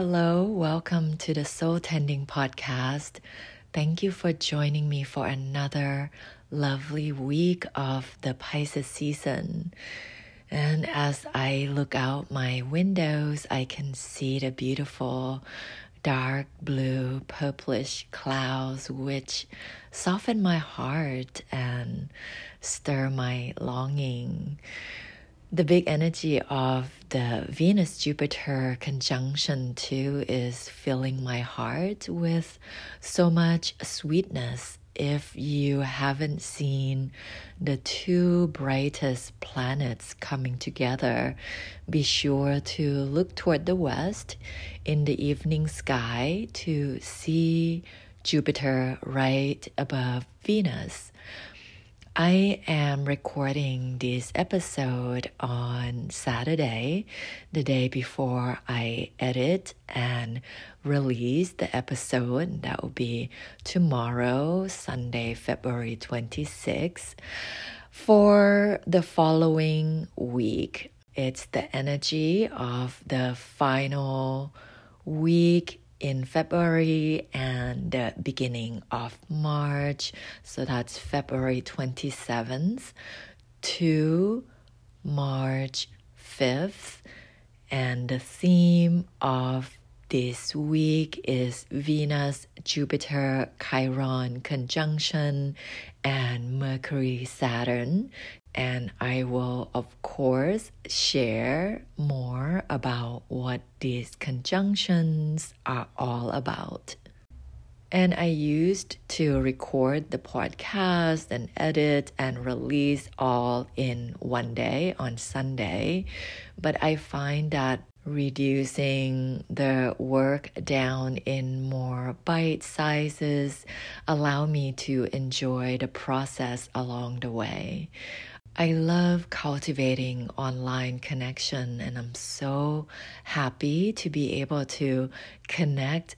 Hello, welcome to the Soul Tending Podcast. Thank you for joining me for another lovely week of the Pisces season. And as I look out my windows, I can see the beautiful dark blue, purplish clouds, which soften my heart and stir my longing. The big energy of the Venus Jupiter conjunction, too, is filling my heart with so much sweetness if you haven't seen the two brightest planets coming together, be sure to look toward the west in the evening sky to see Jupiter right above Venus. I am recording this episode on Saturday, the day before I edit and release the episode. That will be tomorrow, Sunday, February 26th. For the following week, it's the energy of the final week in February and the beginning of March. So that's February 27th to March 5th. And the theme of this week is Venus Jupiter Chiron conjunction and Mercury Saturn and I will, of course, share more about what these conjunctions are all about. And I used to record the podcast and edit and release all in one day on Sunday. But I find that reducing the work down in more bite sizes allow me to enjoy the process along the way I love cultivating online connection, and I'm so happy to be able to connect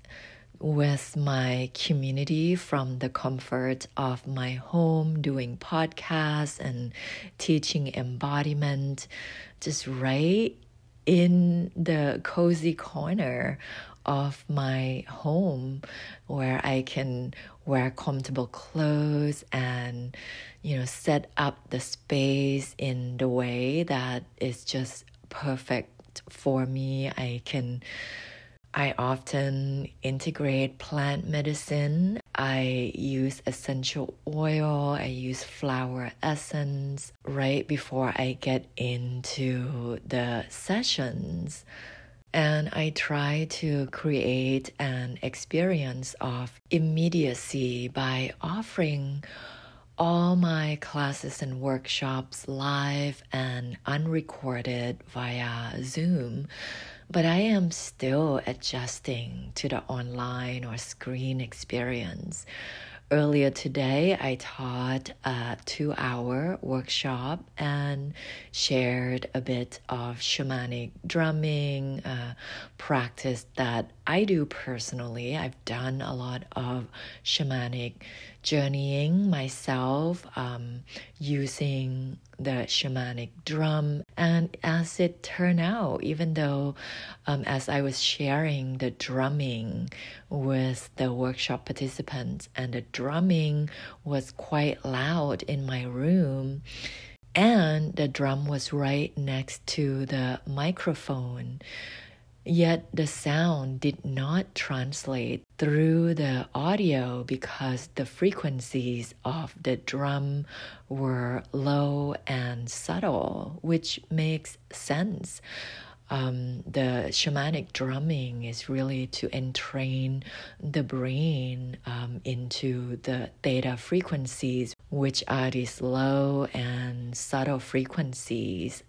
with my community from the comfort of my home, doing podcasts and teaching embodiment, just right in the cozy corner of my home where I can wear comfortable clothes and you know set up the space in the way that is just perfect for me. I can i often integrate plant medicine. I use essential oil. I use flower essence right before i get into the sessions and I try to create an experience of immediacy by offering all my classes and workshops live and unrecorded via Zoom, but I am still adjusting to the online or screen experience. Earlier today, I taught a two hour workshop and shared a bit of shamanic drumming, practice that I do personally. I've done a lot of shamanic journeying myself um, using the shamanic drum. And as it turned out, even though um, as I was sharing the drumming with the workshop participants, and the drumming was quite loud in my room. And the drum was right next to the microphone. Yet the sound did not translate through the audio because the frequencies of the drum were low and subtle, which makes sense. Um, the shamanic drumming is really to entrain the brain um, into the theta frequencies, which are these low and subtle frequencies.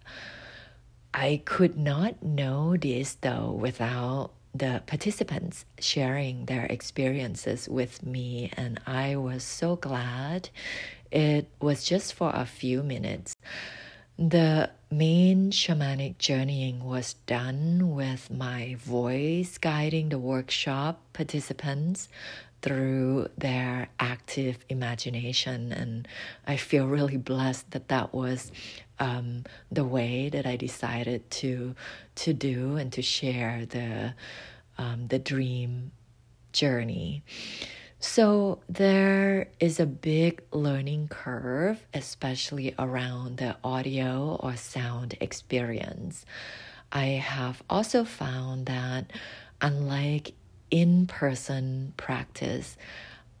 I could not know this though without the participants sharing their experiences with me, and I was so glad. It was just for a few minutes. The main shamanic journeying was done with my voice guiding the workshop participants through their active imagination. And I feel really blessed that that was um, the way that I decided to to do and to share the um, the dream journey. So there is a big learning curve, especially around the audio or sound experience. I have also found that unlike in person practice,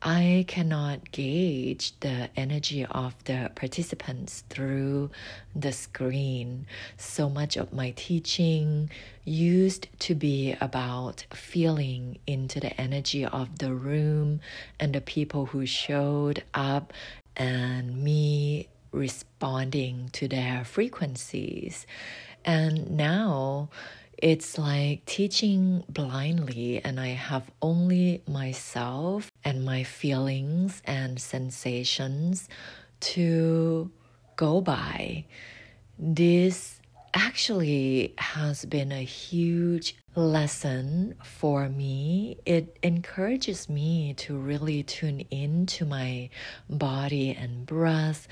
I cannot gauge the energy of the participants through the screen. So much of my teaching used to be about feeling into the energy of the room and the people who showed up and me responding to their frequencies. And now, it's like teaching blindly, and I have only myself and my feelings and sensations to go by. This actually has been a huge lesson for me. It encourages me to really tune into my body and breath,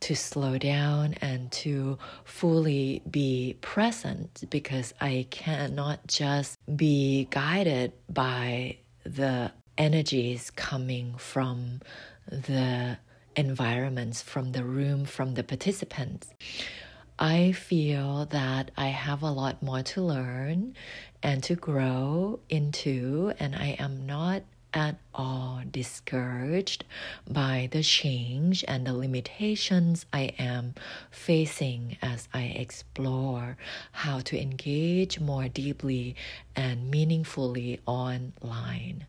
to slow down and to fully be present because I cannot just be guided by the energies coming from the environments, from the room, from the participants. I feel that I have a lot more to learn and to grow into, and I am not at all discouraged by the change and the limitations I am facing as I explore how to engage more deeply and meaningfully online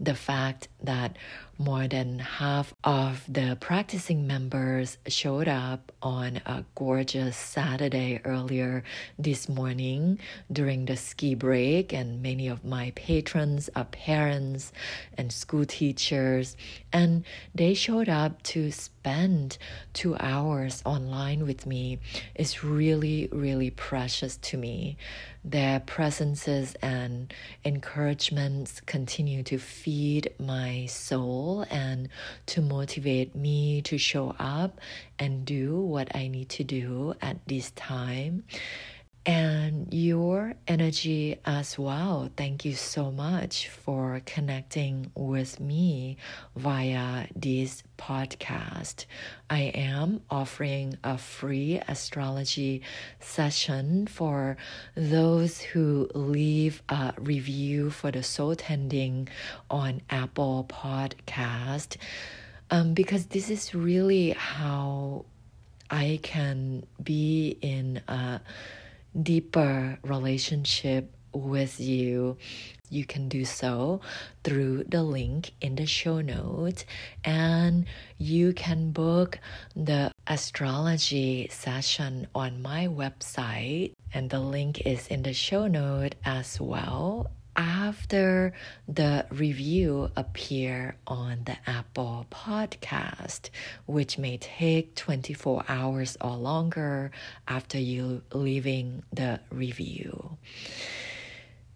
the fact that more than half of the practicing members showed up on a gorgeous Saturday earlier this morning during the ski break, and many of my patrons are parents and school teachers, and they showed up to spend two hours online with me is really, really precious to me. Their presences and encouragements continue to feed my soul and to motivate me to show up and do what I need to do at this time and your energy as well. Thank you so much for connecting with me via this podcast. I am offering a free astrology session for those who leave a review for the soul tending on Apple Podcast. Um, because this is really how I can be in a deeper relationship with you, you can do so through the link in the show notes. And you can book the astrology session on my website. And the link is in the show note as well after the review appear on the Apple podcast, which may take 24 hours or longer after you leaving the review.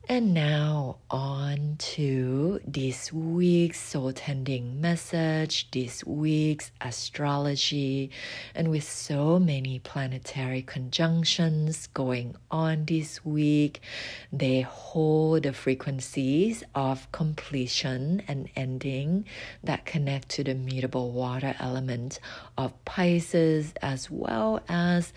And now on to this week's soul tending message, this week's astrology, and with so many planetary conjunctions going on this week, they hold the frequencies of completion and ending that connect to the mutable water element of Pisces, as well as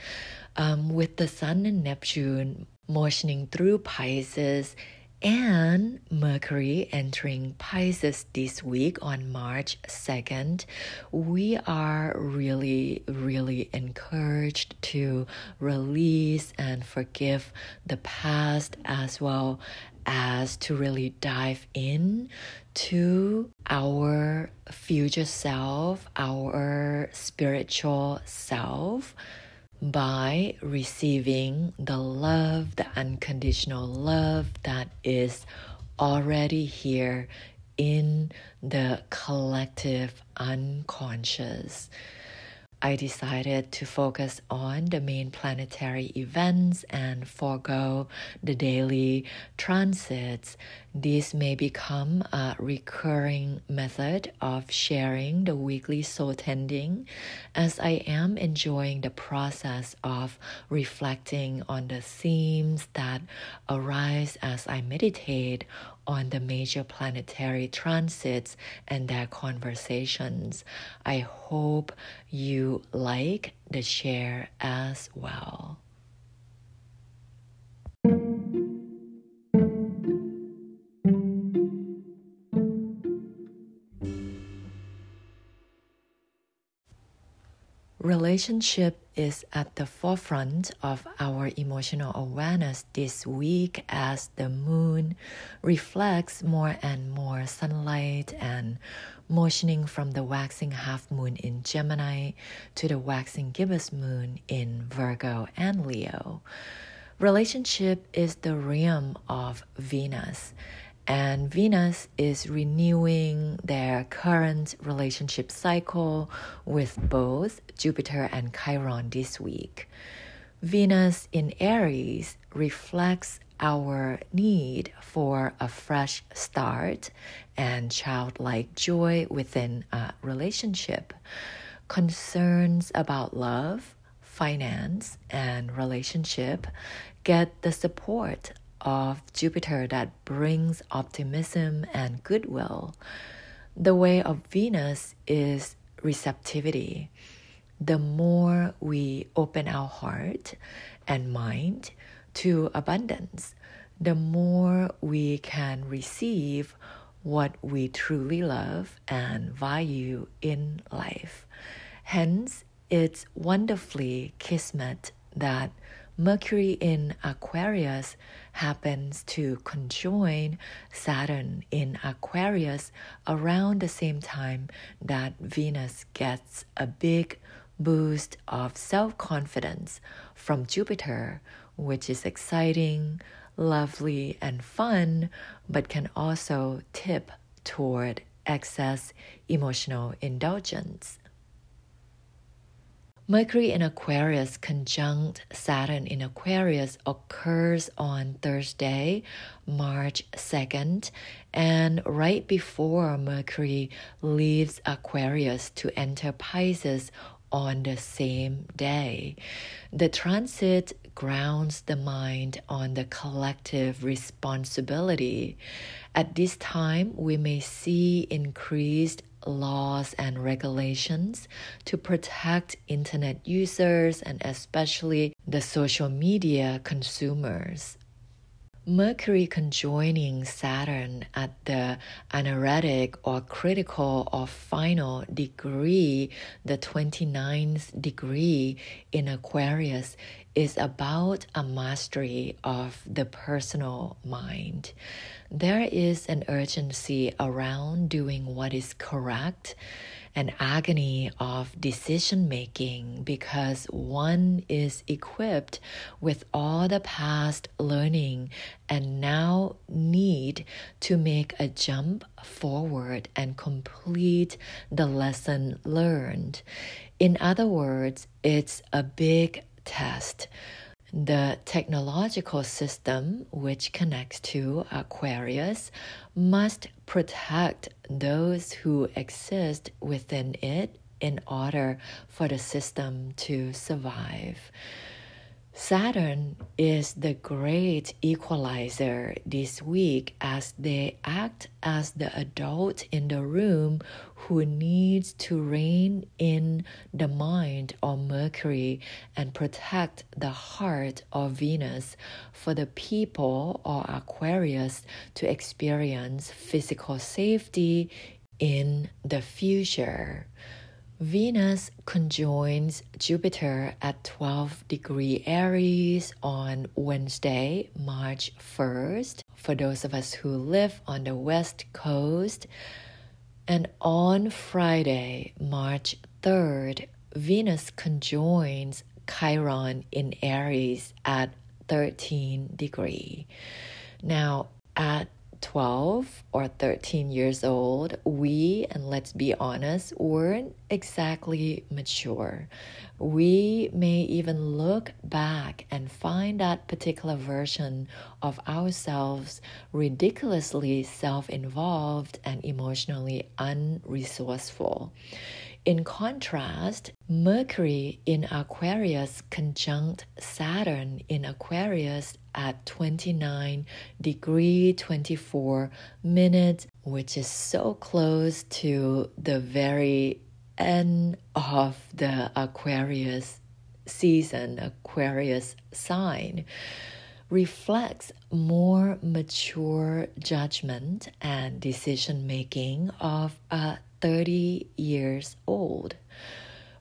um, with the Sun and Neptune motioning through Pisces and Mercury entering Pisces this week on March 2nd, we are really, really encouraged to release and forgive the past as well as to really dive in to our future self, our spiritual self by receiving the love, the unconditional love that is already here in the collective unconscious. I decided to focus on the main planetary events and forego the daily transits This may become a recurring method of sharing the weekly soul tending as I am enjoying the process of reflecting on the themes that arise as I meditate on the major planetary transits and their conversations. I hope you like the share as well. Relationship is at the forefront of our emotional awareness this week as the moon reflects more and more sunlight and motioning from the waxing half moon in Gemini to the waxing gibbous moon in Virgo and Leo. Relationship is the realm of Venus and Venus is renewing their current relationship cycle with both Jupiter and Chiron this week. Venus in Aries reflects our need for a fresh start and childlike joy within a relationship. Concerns about love, finance, and relationship get the support of Jupiter that brings optimism and goodwill. The way of Venus is receptivity. The more we open our heart and mind to abundance, the more we can receive what we truly love and value in life. Hence, it's wonderfully kismet that Mercury in Aquarius happens to conjoin Saturn in Aquarius around the same time that Venus gets a big boost of self confidence from Jupiter, which is exciting, lovely, and fun, but can also tip toward excess emotional indulgence. Mercury in Aquarius conjunct Saturn in Aquarius occurs on Thursday, March 2nd, and right before Mercury leaves Aquarius to enter Pisces on the same day. The transit grounds the mind on the collective responsibility. At this time, we may see increased laws and regulations to protect internet users and especially the social media consumers. Mercury conjoining Saturn at the anaretic or critical or final degree, the 29th degree in Aquarius, is about a mastery of the personal mind. There is an urgency around doing what is correct an agony of decision making because one is equipped with all the past learning and now need to make a jump forward and complete the lesson learned. In other words, it's a big test the technological system, which connects to Aquarius, must protect those who exist within it in order for the system to survive. Saturn is the great equalizer this week as they act as the adult in the room who needs to rein in the mind of Mercury and protect the heart of Venus for the people or Aquarius to experience physical safety in the future. Venus conjoins Jupiter at 12 degree Aries on Wednesday, March 1st, for those of us who live on the West Coast. And on Friday, March 3rd, Venus conjoins Chiron in Aries at 13 degree. Now, at 12 or 13 years old, we, and let's be honest, weren't exactly mature. We may even look back and find that particular version of ourselves ridiculously self involved and emotionally unresourceful. In contrast, Mercury in Aquarius conjunct Saturn in Aquarius at 29 degree 24 minutes, which is so close to the very end of the Aquarius season, Aquarius sign reflects more mature judgment and decision making of a 30 years old.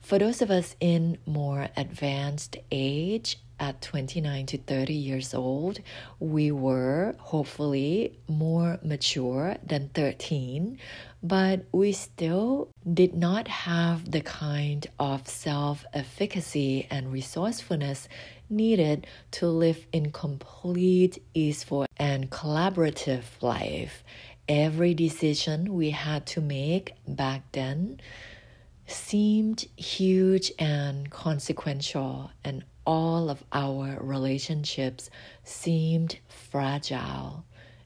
For those of us in more advanced age, at 29 to 30 years old, we were hopefully more mature than 13, but we still did not have the kind of self efficacy and resourcefulness needed to live in complete, easeful, and collaborative life every decision we had to make back then seemed huge and consequential, and all of our relationships seemed fragile.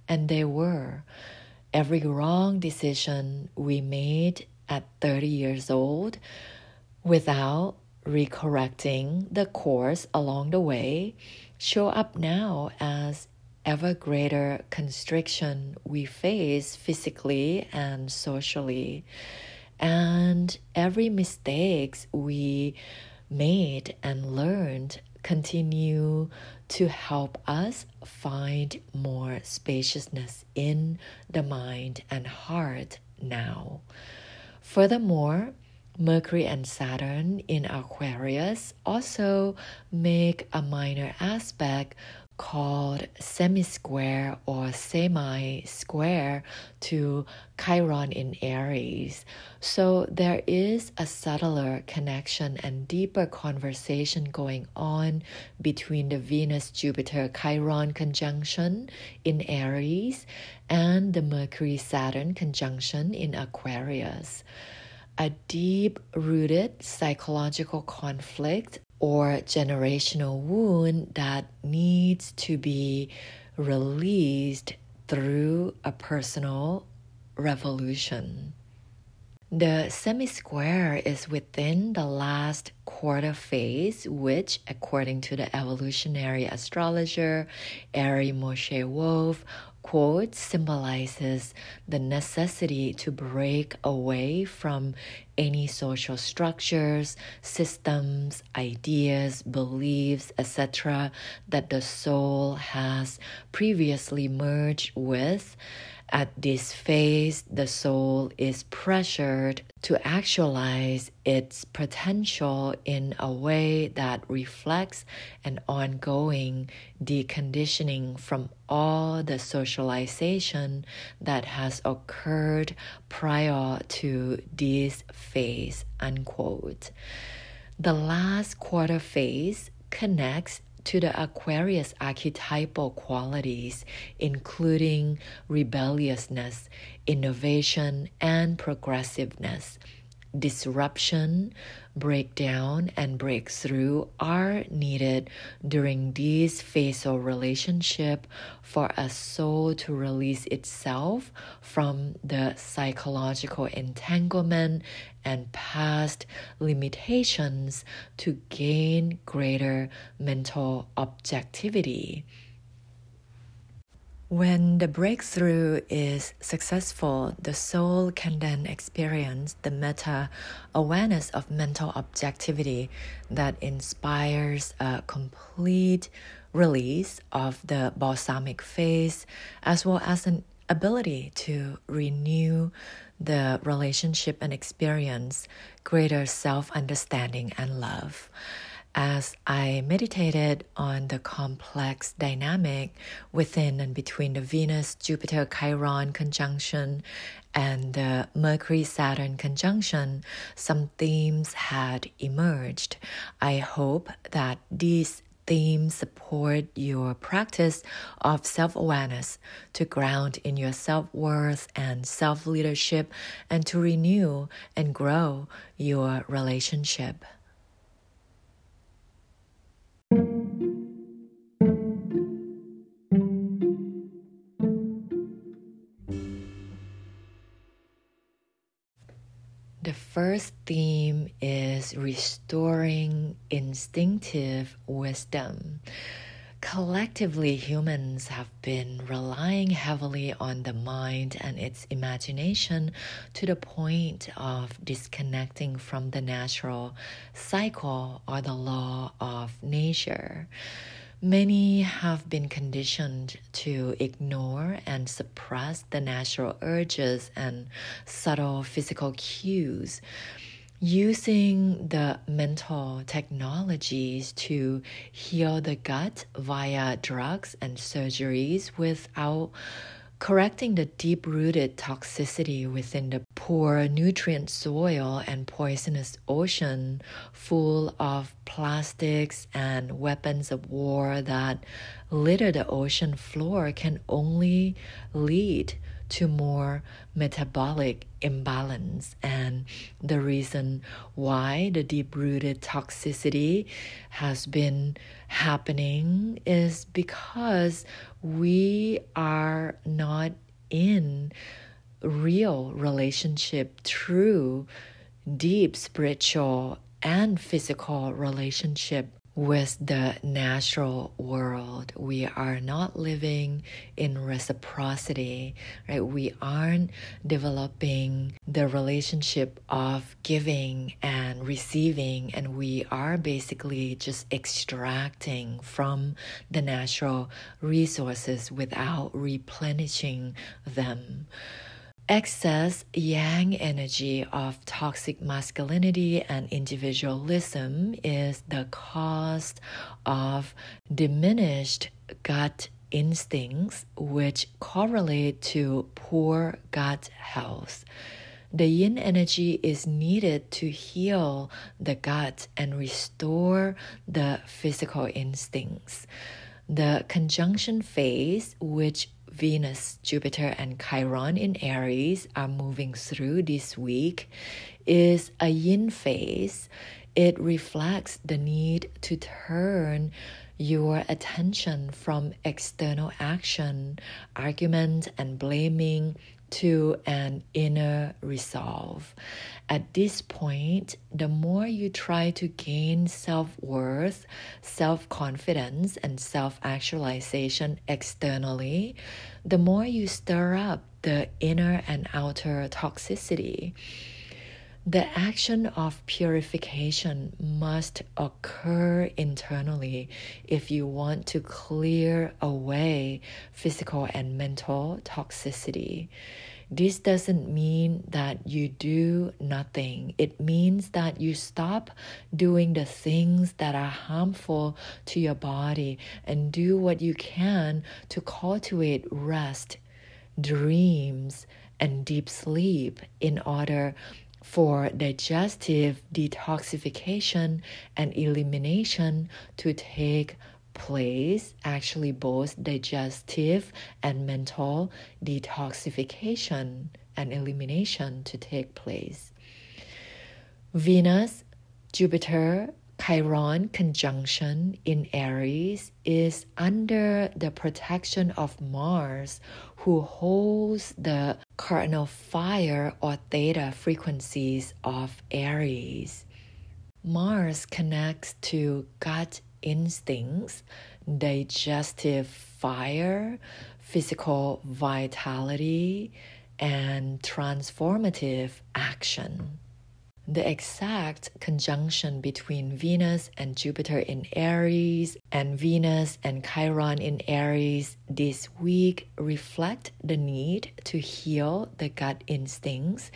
And they were. Every wrong decision we made at 30 years old without recorrecting the course along the way show up now as ever greater constriction we face physically and socially. And every mistakes we made and learned continue to help us find more spaciousness in the mind and heart now. Furthermore, Mercury and Saturn in Aquarius also make a minor aspect called semi-square or semi-square to Chiron in Aries. So there is a subtler connection and deeper conversation going on between the Venus Jupiter Chiron conjunction in Aries and the Mercury Saturn conjunction in Aquarius. A deep rooted psychological conflict or generational wound that needs to be released through a personal revolution. The semi square is within the last quarter phase, which, according to the evolutionary astrologer Ari Moshe Wolf, quote symbolizes the necessity to break away from any social structures, systems, ideas, beliefs, etc., that the soul has previously merged with at this phase, the soul is pressured to actualize its potential in a way that reflects an ongoing deconditioning from all the socialization that has occurred prior to this phase. Unquote. The last quarter phase connects to the Aquarius archetypal qualities, including rebelliousness, innovation, and progressiveness. Disruption, breakdown, and breakthrough are needed during this phasal relationship for a soul to release itself from the psychological entanglement and past limitations to gain greater mental objectivity. When the breakthrough is successful, the soul can then experience the meta awareness of mental objectivity that inspires a complete release of the balsamic phase, as well as an ability to renew the relationship and experience greater self understanding and love as I meditated on the complex dynamic within and between the Venus Jupiter Chiron conjunction and the Mercury Saturn conjunction, some themes had emerged. I hope that these themes support your practice of self awareness to ground in your self worth and self leadership and to renew and grow your relationship. The first theme is restoring instinctive wisdom. Collectively, humans have been relying heavily on the mind and its imagination to the point of disconnecting from the natural cycle or the law of nature. Many have been conditioned to ignore and suppress the natural urges and subtle physical cues. Using the mental technologies to heal the gut via drugs and surgeries without correcting the deep rooted toxicity within the poor nutrient soil and poisonous ocean full of plastics and weapons of war that litter the ocean floor can only lead to more metabolic imbalance. And the reason why the deep rooted toxicity has been happening is because we are not in real relationship, true, deep spiritual and physical relationship with the natural world. We are not living in reciprocity, right? We aren't developing the relationship of giving and receiving, and we are basically just extracting from the natural resources without replenishing them excess yang energy of toxic masculinity and individualism is the cause of diminished gut instincts, which correlate to poor gut health. The yin energy is needed to heal the gut and restore the physical instincts. The conjunction phase, which Venus, Jupiter, and Chiron in Aries are moving through this week is a yin phase. It reflects the need to turn your attention from external action, argument, and blaming to an inner resolve. At this point, the more you try to gain self worth, self confidence, and self actualization externally, the more you stir up the inner and outer toxicity. The action of purification must occur internally if you want to clear away physical and mental toxicity. This doesn't mean that you do nothing. It means that you stop doing the things that are harmful to your body and do what you can to cultivate rest, dreams, and deep sleep in order for digestive detoxification and elimination to take place, actually, both digestive and mental detoxification and elimination to take place. Venus, Jupiter, Chiron conjunction in Aries is under the protection of Mars, who holds the cardinal fire or theta frequencies of Aries. Mars connects to gut instincts, digestive fire, physical vitality, and transformative action. The exact conjunction between Venus and Jupiter in Aries and Venus and Chiron in Aries this week reflect the need to heal the gut instincts,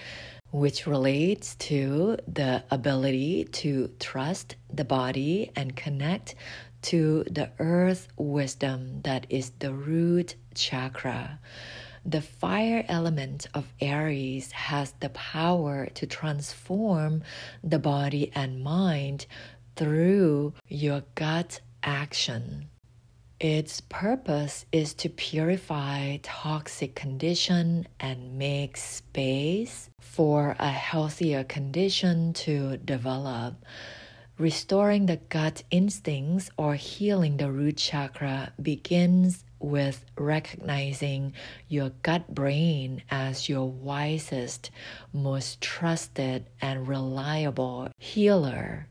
which relates to the ability to trust the body and connect to the earth wisdom that is the root chakra. The fire element of Aries has the power to transform the body and mind through your gut action. Its purpose is to purify toxic condition and make space for a healthier condition to develop. Restoring the gut instincts or healing the root chakra begins with recognizing your gut brain as your wisest, most trusted, and reliable healer.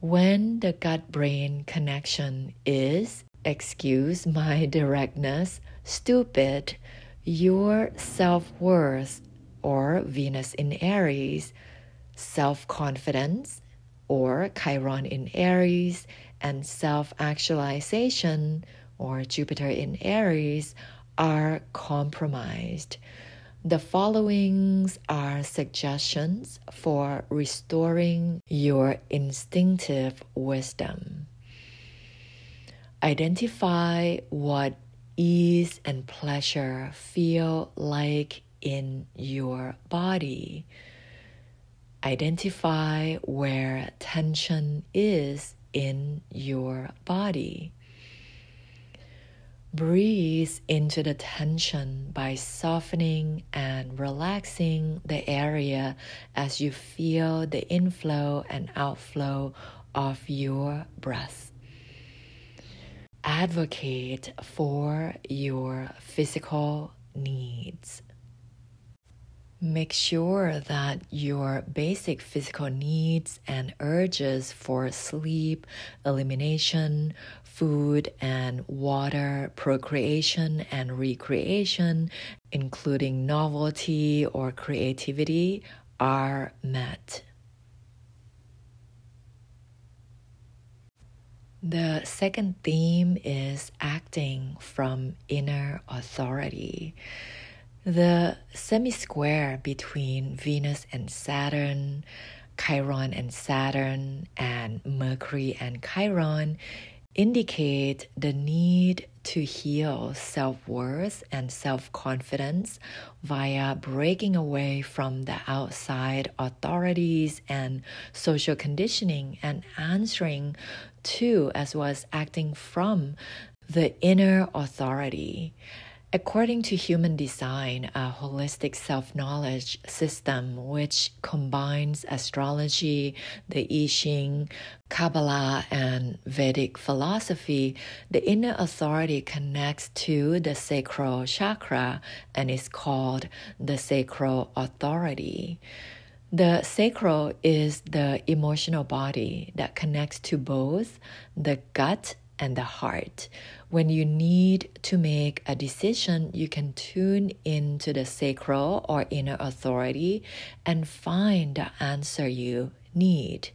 When the gut brain connection is, excuse my directness, stupid, your self worth or Venus in Aries, self confidence or Chiron in Aries, and self actualization or Jupiter in Aries are compromised. The followings are suggestions for restoring your instinctive wisdom. Identify what ease and pleasure feel like in your body. Identify where tension is in your body. Breathe into the tension by softening and relaxing the area as you feel the inflow and outflow of your breath. Advocate for your physical needs. Make sure that your basic physical needs and urges for sleep, elimination, food and water, procreation and recreation, including novelty or creativity, are met. The second theme is acting from inner authority. The semi square between Venus and Saturn, Chiron and Saturn, and Mercury and Chiron indicate the need to heal self worth and self confidence via breaking away from the outside authorities and social conditioning and answering to as well as acting from the inner authority. According to human design, a holistic self knowledge system which combines astrology, the I Ching, Kabbalah, and Vedic philosophy, the inner authority connects to the sacral chakra and is called the sacral authority. The sacral is the emotional body that connects to both the gut and the heart. When you need to make a decision, you can tune into the sacral or inner authority and find the answer you need.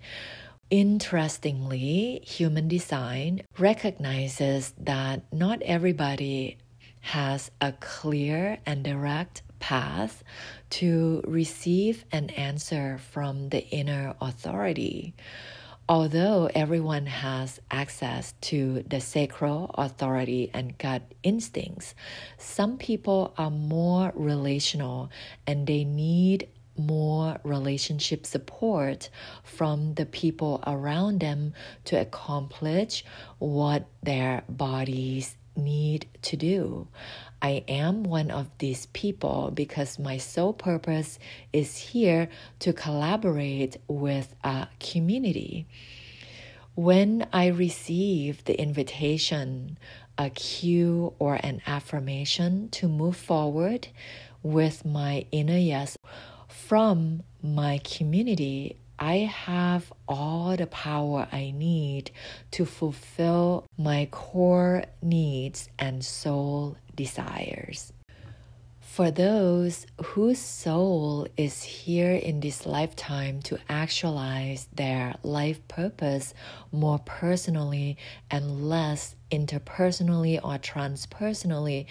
Interestingly, human design recognizes that not everybody has a clear and direct path to receive an answer from the inner authority. Although everyone has access to the sacral authority and gut instincts, some people are more relational and they need more relationship support from the people around them to accomplish what their bodies need to do. I am one of these people because my sole purpose is here to collaborate with a community. When I receive the invitation, a cue, or an affirmation to move forward with my inner yes from my community, I have all the power I need to fulfill my core needs and soul desires. For those whose soul is here in this lifetime to actualize their life purpose more personally and less interpersonally or transpersonally,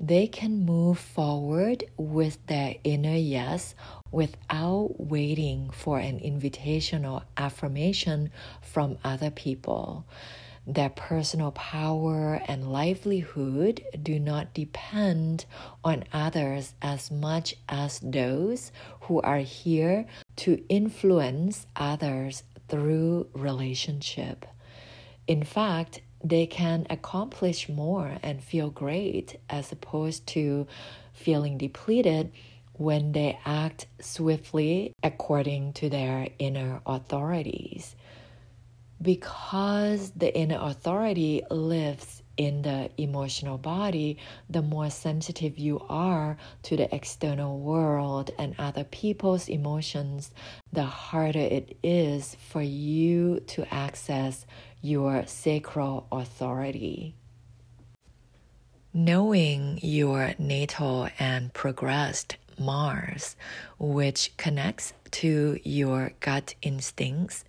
they can move forward with their inner yes without waiting for an invitation or affirmation from other people. Their personal power and livelihood do not depend on others as much as those who are here to influence others through relationship. In fact, they can accomplish more and feel great as opposed to feeling depleted when they act swiftly according to their inner authorities. Because the inner authority lives in the emotional body, the more sensitive you are to the external world and other people's emotions, the harder it is for you to access your sacral authority. Knowing your natal and progressed Mars, which connects to your gut instincts,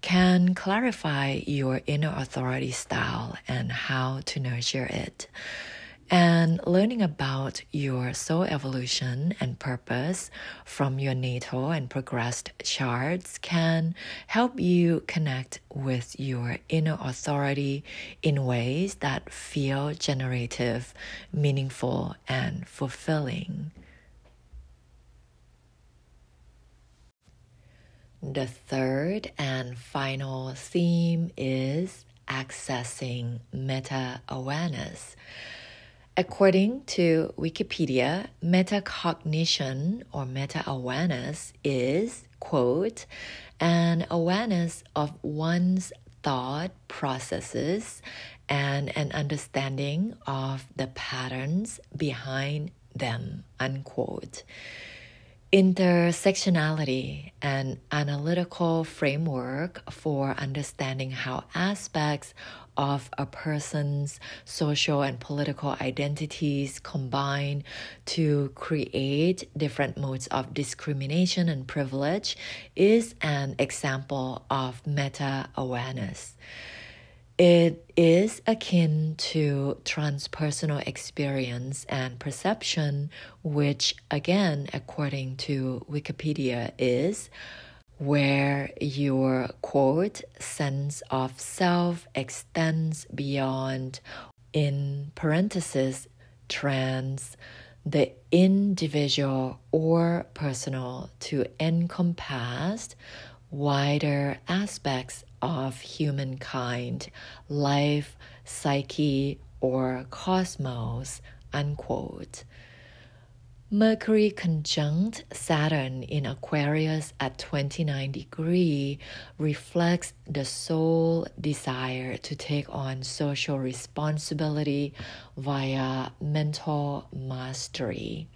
can clarify your inner authority style and how to nurture it. And learning about your soul evolution and purpose from your natal and progressed charts can help you connect with your inner authority in ways that feel generative, meaningful, and fulfilling. The third and final theme is accessing meta awareness. According to Wikipedia, metacognition or meta awareness is, quote, an awareness of one's thought processes and an understanding of the patterns behind them, unquote intersectionality, an analytical framework for understanding how aspects of a person's social and political identities combine to create different modes of discrimination and privilege, is an example of meta awareness. It is akin to transpersonal experience and perception, which, again, according to Wikipedia, is where your quote sense of self extends beyond, in parenthesis, trans, the individual or personal to encompass wider aspects of humankind, life, psyche, or cosmos, unquote. Mercury conjunct Saturn in Aquarius at 29 degree reflects the soul desire to take on social responsibility via mental mastery.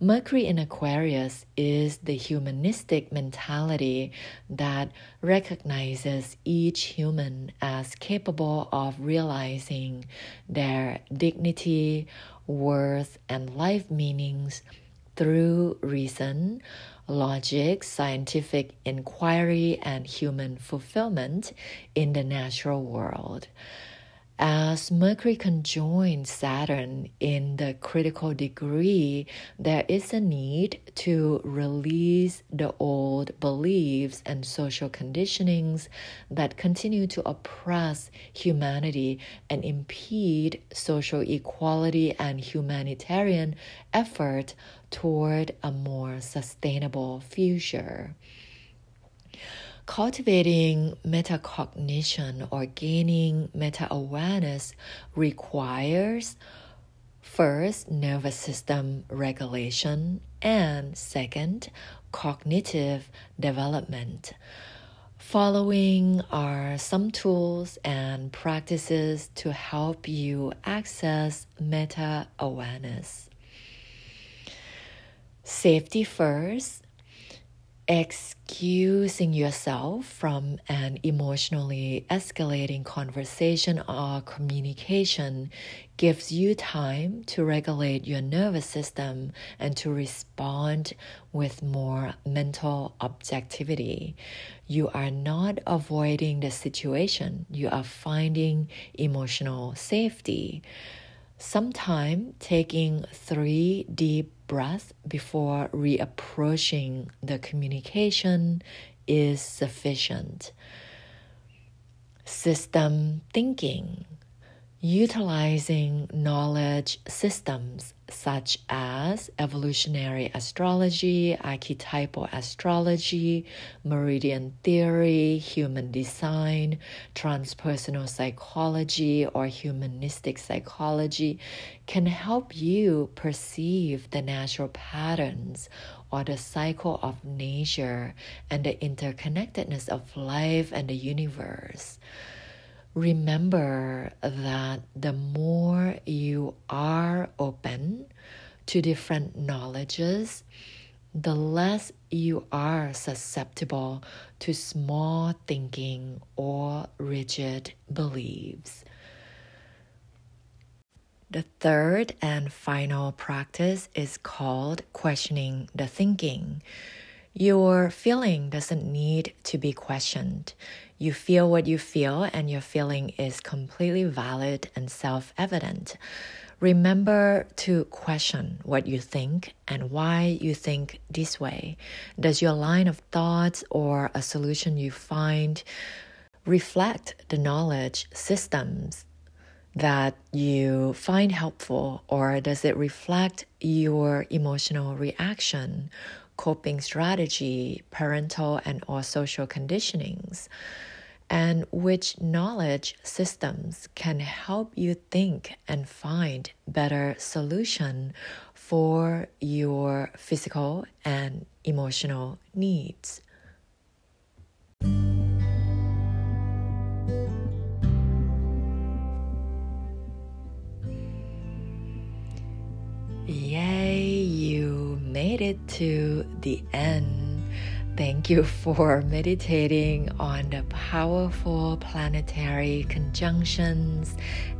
Mercury in Aquarius is the humanistic mentality that recognizes each human as capable of realizing their dignity, worth, and life meanings through reason, logic, scientific inquiry, and human fulfillment in the natural world. As Mercury conjoins Saturn in the critical degree, there is a need to release the old beliefs and social conditionings that continue to oppress humanity and impede social equality and humanitarian effort toward a more sustainable future. Cultivating metacognition or gaining meta awareness requires first nervous system regulation and second cognitive development. Following are some tools and practices to help you access meta awareness. Safety first excusing yourself from an emotionally escalating conversation or communication gives you time to regulate your nervous system and to respond with more mental objectivity. You are not avoiding the situation, you are finding emotional safety. Sometime taking three deep breaths before reapproaching the communication is sufficient. System thinking. Utilizing knowledge systems such as evolutionary astrology, archetypal astrology, meridian theory, human design, transpersonal psychology, or humanistic psychology can help you perceive the natural patterns or the cycle of nature and the interconnectedness of life and the universe remember that the more you are open to different knowledges, the less you are susceptible to small thinking or rigid beliefs. The third and final practice is called questioning the thinking. Your feeling doesn't need to be questioned. You feel what you feel, and your feeling is completely valid and self evident. Remember to question what you think and why you think this way. Does your line of thoughts or a solution you find reflect the knowledge systems that you find helpful, or does it reflect your emotional reaction, coping strategy, parental and or social conditionings? and which knowledge systems can help you think and find better solution for your physical and emotional needs. It to the end. Thank you for meditating on the powerful planetary conjunctions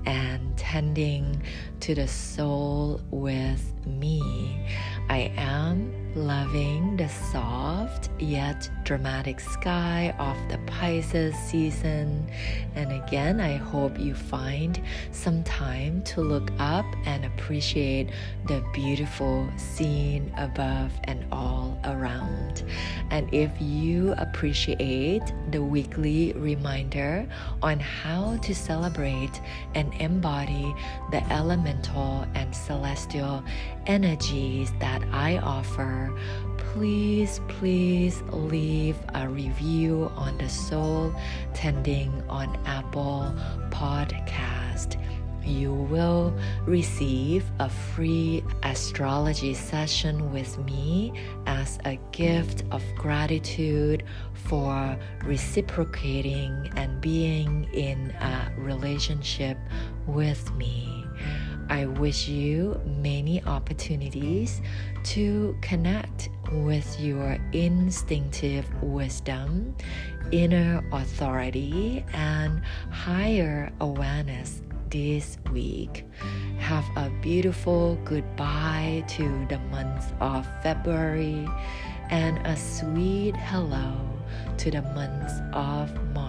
and tending to the soul with me. I am loving the soft yet dramatic sky of the Pisces season. And again, I hope you find some time to look up and appreciate the beautiful scene above and all around. And if you appreciate the weekly reminder on how to celebrate and embody the elemental and celestial energies that I offer, please, please leave a review on the Soul Tending on Apple podcast. You will receive a free astrology session with me as a gift of gratitude for reciprocating and being in a relationship with me. I wish you many opportunities to connect with your instinctive wisdom, inner authority, and higher awareness this week. Have a beautiful goodbye to the month of February and a sweet hello to the month of March.